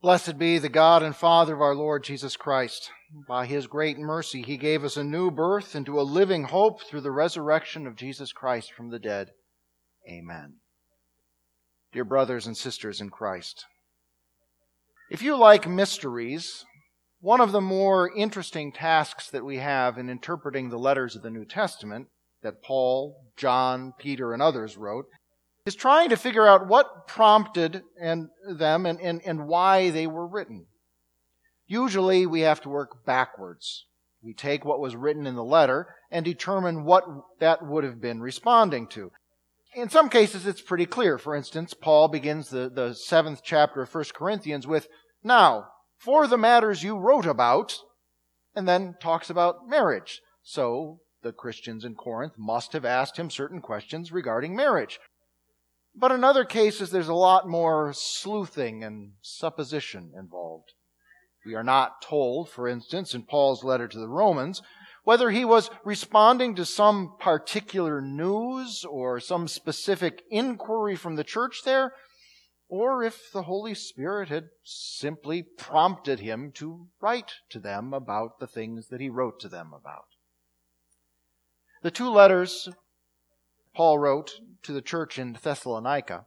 Blessed be the God and Father of our Lord Jesus Christ. By his great mercy, he gave us a new birth into a living hope through the resurrection of Jesus Christ from the dead. Amen. Dear brothers and sisters in Christ, if you like mysteries, one of the more interesting tasks that we have in interpreting the letters of the New Testament that Paul, John, Peter, and others wrote is trying to figure out what prompted and them and, and, and why they were written. Usually we have to work backwards. We take what was written in the letter and determine what that would have been responding to. In some cases, it's pretty clear. For instance, Paul begins the, the seventh chapter of 1 Corinthians with, Now, for the matters you wrote about, and then talks about marriage. So, the Christians in Corinth must have asked him certain questions regarding marriage. But in other cases, there's a lot more sleuthing and supposition involved. We are not told, for instance, in Paul's letter to the Romans, whether he was responding to some particular news or some specific inquiry from the church there, or if the Holy Spirit had simply prompted him to write to them about the things that he wrote to them about. The two letters Paul wrote to the church in Thessalonica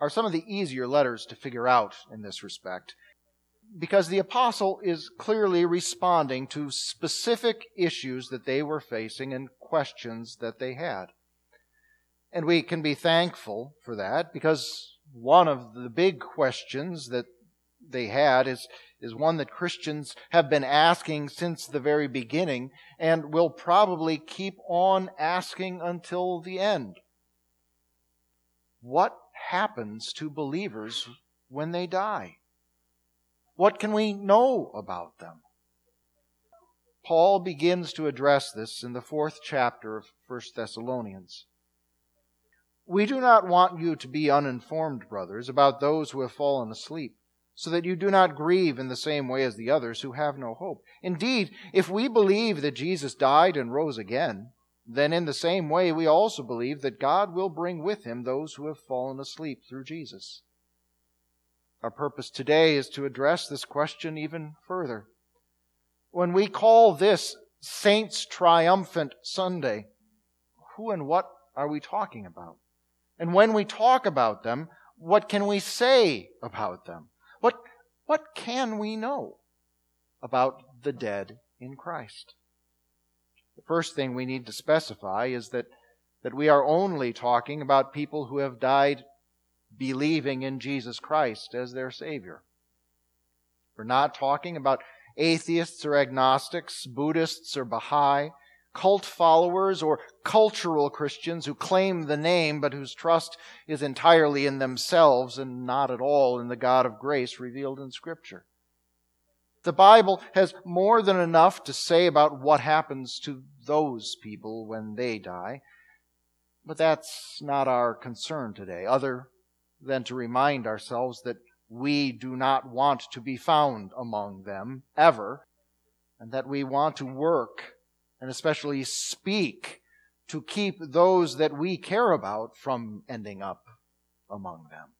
are some of the easier letters to figure out in this respect because the apostle is clearly responding to specific issues that they were facing and questions that they had. And we can be thankful for that because one of the big questions that they had is, is one that Christians have been asking since the very beginning and will probably keep on asking until the end. What happens to believers when they die? What can we know about them? Paul begins to address this in the fourth chapter of 1 Thessalonians. We do not want you to be uninformed, brothers, about those who have fallen asleep so that you do not grieve in the same way as the others who have no hope. Indeed, if we believe that Jesus died and rose again, then in the same way we also believe that God will bring with him those who have fallen asleep through Jesus. Our purpose today is to address this question even further. When we call this Saints Triumphant Sunday, who and what are we talking about? And when we talk about them, what can we say about them? What, what can we know about the dead in Christ? The first thing we need to specify is that, that we are only talking about people who have died believing in Jesus Christ as their Savior. We're not talking about atheists or agnostics, Buddhists or Baha'i cult followers or cultural Christians who claim the name but whose trust is entirely in themselves and not at all in the God of grace revealed in Scripture. The Bible has more than enough to say about what happens to those people when they die, but that's not our concern today, other than to remind ourselves that we do not want to be found among them ever, and that we want to work and especially speak to keep those that we care about from ending up among them.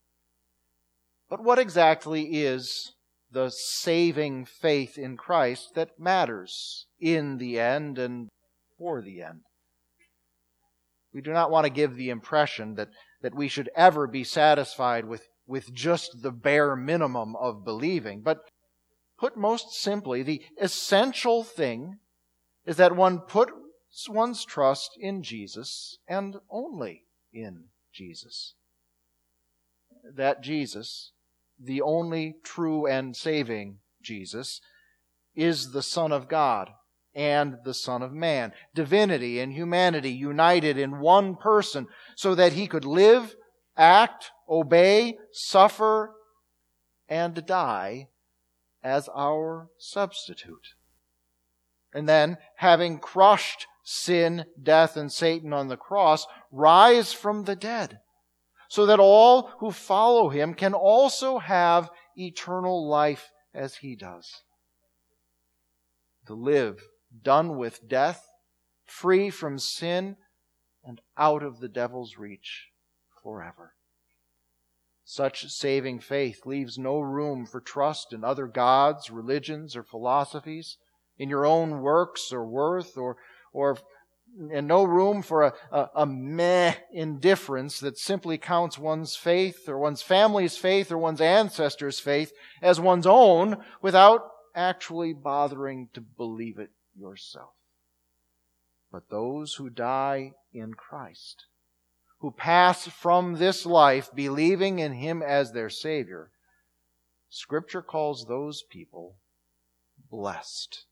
But what exactly is the saving faith in Christ that matters in the end and for the end? We do not want to give the impression that, that we should ever be satisfied with, with just the bare minimum of believing, but put most simply, the essential thing is that one puts one's trust in Jesus and only in Jesus. That Jesus, the only true and saving Jesus, is the Son of God and the Son of Man. Divinity and humanity united in one person so that he could live, act, obey, suffer, and die as our substitute. And then, having crushed sin, death, and Satan on the cross, rise from the dead, so that all who follow him can also have eternal life as he does. To live done with death, free from sin, and out of the devil's reach forever. Such saving faith leaves no room for trust in other gods, religions, or philosophies, in your own works or worth, or, or and no room for a, a, a, meh indifference that simply counts one's faith or one's family's faith or one's ancestors' faith as one's own without actually bothering to believe it yourself. But those who die in Christ, who pass from this life believing in Him as their Savior, Scripture calls those people blessed.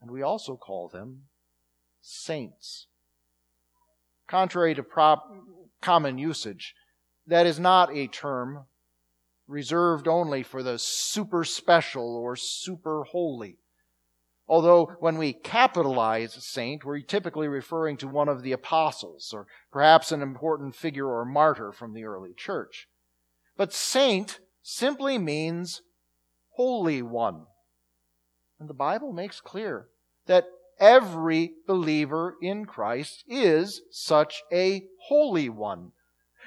And we also call them saints. Contrary to prop, common usage, that is not a term reserved only for the super special or super holy. Although when we capitalize saint, we're typically referring to one of the apostles or perhaps an important figure or martyr from the early church. But saint simply means holy one. And the Bible makes clear that every believer in Christ is such a holy one.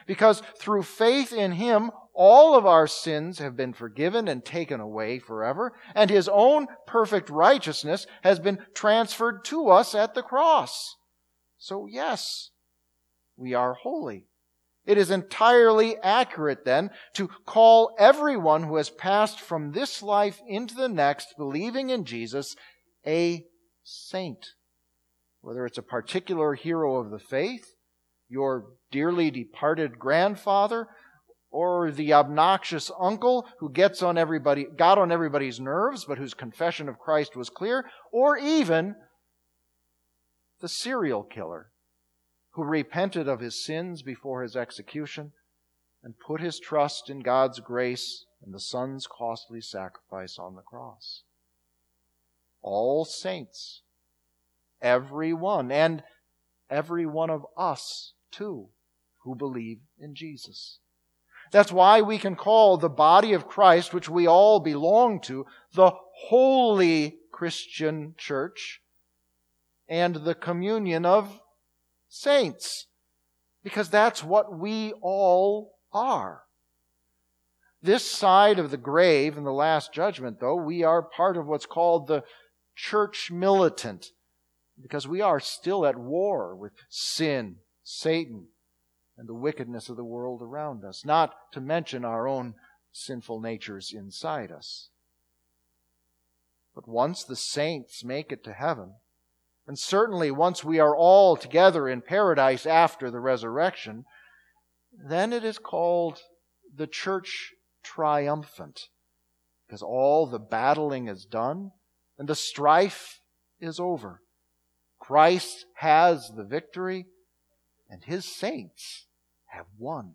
Because through faith in Him, all of our sins have been forgiven and taken away forever, and His own perfect righteousness has been transferred to us at the cross. So, yes, we are holy. It is entirely accurate then to call everyone who has passed from this life into the next, believing in Jesus, a saint. Whether it's a particular hero of the faith, your dearly departed grandfather, or the obnoxious uncle who gets on everybody, got on everybody's nerves, but whose confession of Christ was clear, or even the serial killer who repented of his sins before his execution and put his trust in God's grace and the Son's costly sacrifice on the cross all saints, every one, and every one of us too, who believe in Jesus. That's why we can call the body of Christ, which we all belong to, the holy Christian church and the communion of saints. Because that's what we all are. This side of the grave in the last judgment, though, we are part of what's called the church militant because we are still at war with sin, Satan, and the wickedness of the world around us, not to mention our own sinful natures inside us. But once the saints make it to heaven, and certainly once we are all together in paradise after the resurrection, then it is called the church triumphant, because all the battling is done and the strife is over. Christ has the victory, and his saints have won.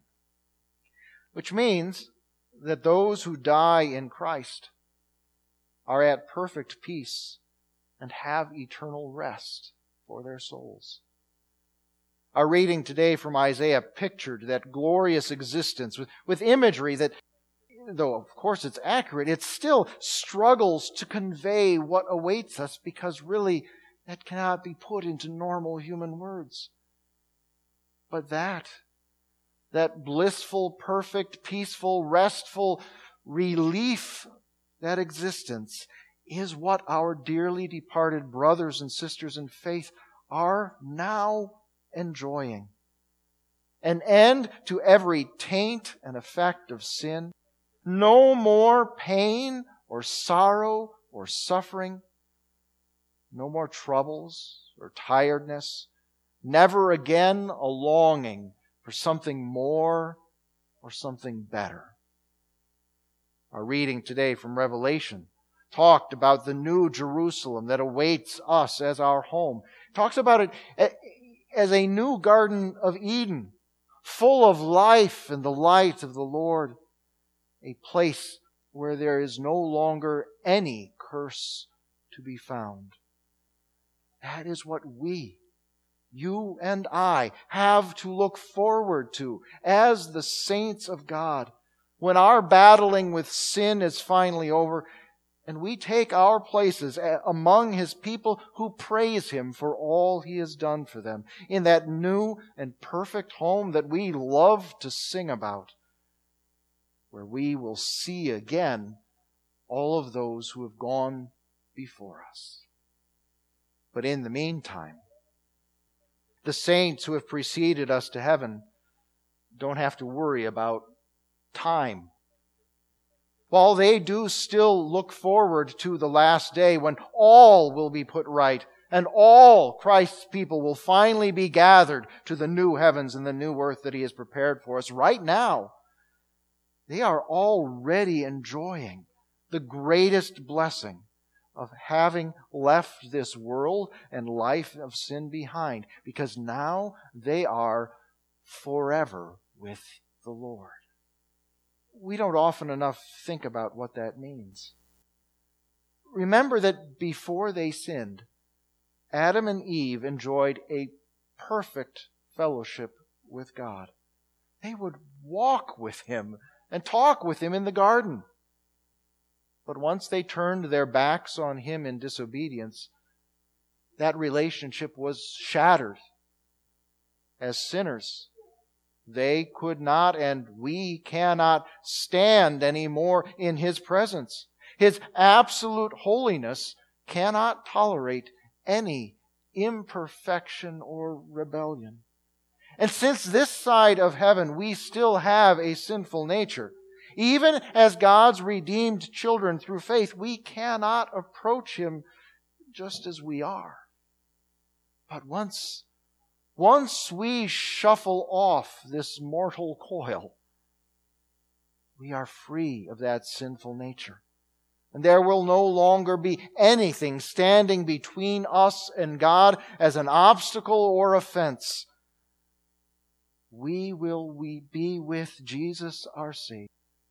Which means that those who die in Christ are at perfect peace and have eternal rest for their souls. Our reading today from Isaiah pictured that glorious existence with, with imagery that though of course it's accurate, it still struggles to convey what awaits us because really that cannot be put into normal human words. But that, that blissful, perfect, peaceful, restful relief, that existence is what our dearly departed brothers and sisters in faith are now enjoying. An end to every taint and effect of sin no more pain or sorrow or suffering. No more troubles or tiredness. Never again a longing for something more or something better. Our reading today from Revelation talked about the new Jerusalem that awaits us as our home. talks about it as a new Garden of Eden, full of life and the light of the Lord a place where there is no longer any curse to be found. That is what we, you and I, have to look forward to as the saints of God. When our battling with sin is finally over, and we take our places among His people who praise Him for all He has done for them in that new and perfect home that we love to sing about where we will see again all of those who have gone before us. But in the meantime, the saints who have preceded us to heaven don't have to worry about time. While they do still look forward to the last day when all will be put right and all Christ's people will finally be gathered to the new heavens and the new earth that He has prepared for us. Right now, they are already enjoying the greatest blessing of having left this world and life of sin behind because now they are forever with the Lord. We don't often enough think about what that means. Remember that before they sinned, Adam and Eve enjoyed a perfect fellowship with God. They would walk with Him and talk with Him in the garden. But once they turned their backs on Him in disobedience, that relationship was shattered. As sinners, they could not and we cannot stand anymore in His presence. His absolute holiness cannot tolerate any imperfection or rebellion. And since this side of heaven we still have a sinful nature, even as God's redeemed children through faith, we cannot approach Him just as we are. But once, once we shuffle off this mortal coil, we are free of that sinful nature. And there will no longer be anything standing between us and God as an obstacle or offense. We will be with Jesus our Savior,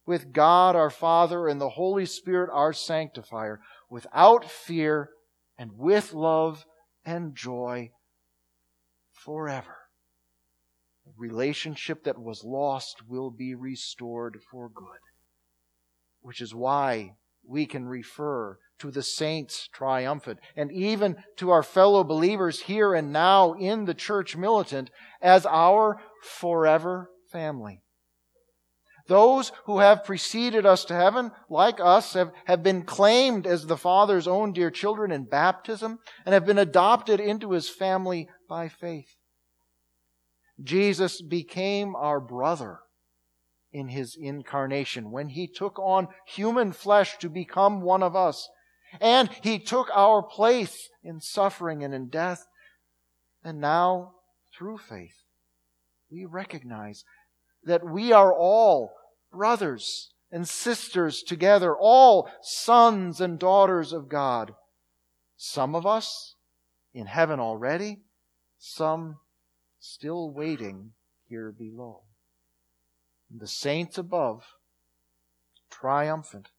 with God our Father and the Holy Spirit our sanctifier, without fear and with love and joy forever. The relationship that was lost will be restored for good. Which is why we can refer to the saints triumphant and even to our fellow believers here and now in the church militant as our forever family. Those who have preceded us to heaven, like us, have, have been claimed as the Father's own dear children in baptism and have been adopted into his family by faith. Jesus became our brother in his incarnation, when he took on human flesh to become one of us. And he took our place in suffering and in death. And now, through faith, we recognize that we are all brothers and sisters together, all sons and daughters of God. Some of us in heaven already, some still waiting here below And the saints above, triumphant,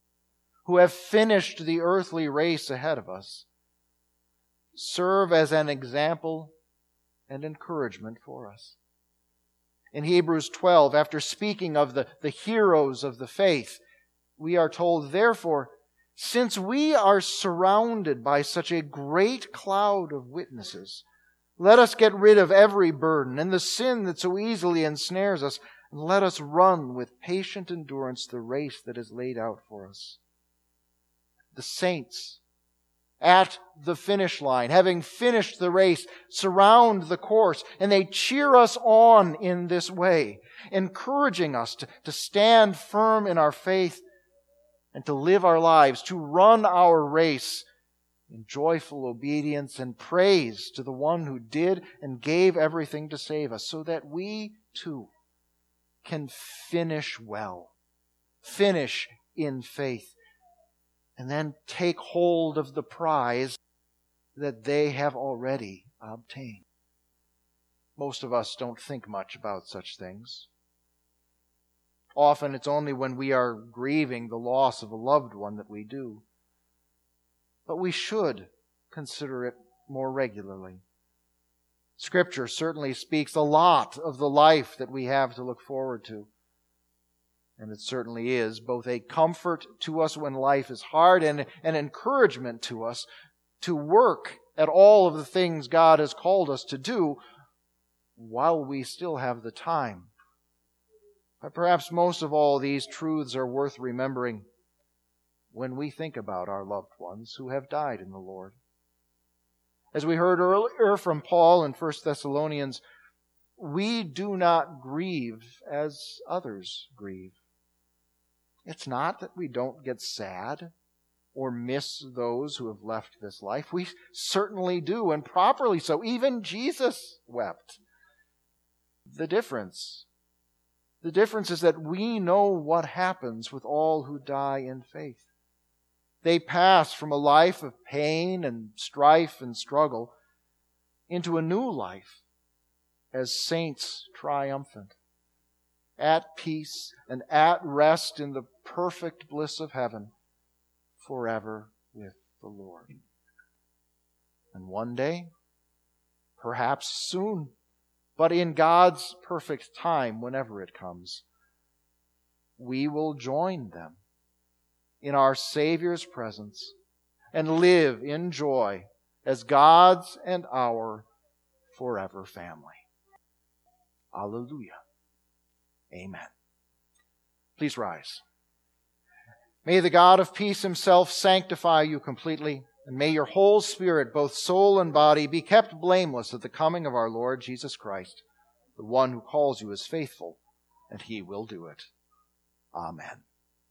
who have finished the earthly race ahead of us, serve as an example and encouragement for us. In Hebrews 12, after speaking of the, the heroes of the faith, we are told, therefore, since we are surrounded by such a great cloud of witnesses, let us get rid of every burden and the sin that so easily ensnares us and let us run with patient endurance the race that is laid out for us. The saints at the finish line, having finished the race, surround the course, and they cheer us on in this way, encouraging us to, to stand firm in our faith and to live our lives, to run our race in joyful obedience and praise to the one who did and gave everything to save us, so that we too can finish well, finish in faith, and then take hold of the prize that they have already obtained. Most of us don't think much about such things. Often it's only when we are grieving the loss of a loved one that we do. But we should consider it more regularly. Scripture certainly speaks a lot of the life that we have to look forward to. And it certainly is both a comfort to us when life is hard and an encouragement to us to work at all of the things God has called us to do while we still have the time. But perhaps most of all, these truths are worth remembering when we think about our loved ones who have died in the Lord. As we heard earlier from Paul in 1 Thessalonians, we do not grieve as others grieve. It's not that we don't get sad or miss those who have left this life. We certainly do, and properly so. Even Jesus wept. The difference, the difference is that we know what happens with all who die in faith. They pass from a life of pain and strife and struggle into a new life as saints triumphant, at peace and at rest in the perfect bliss of heaven forever with the Lord. And one day, perhaps soon, but in God's perfect time, whenever it comes, we will join them in our Savior's presence and live in joy as God's and our forever family. Alleluia. Amen. Please rise. May the God of peace himself sanctify you completely, and may your whole spirit, both soul and body, be kept blameless at the coming of our Lord Jesus Christ, the one who calls you is faithful, and he will do it. Amen.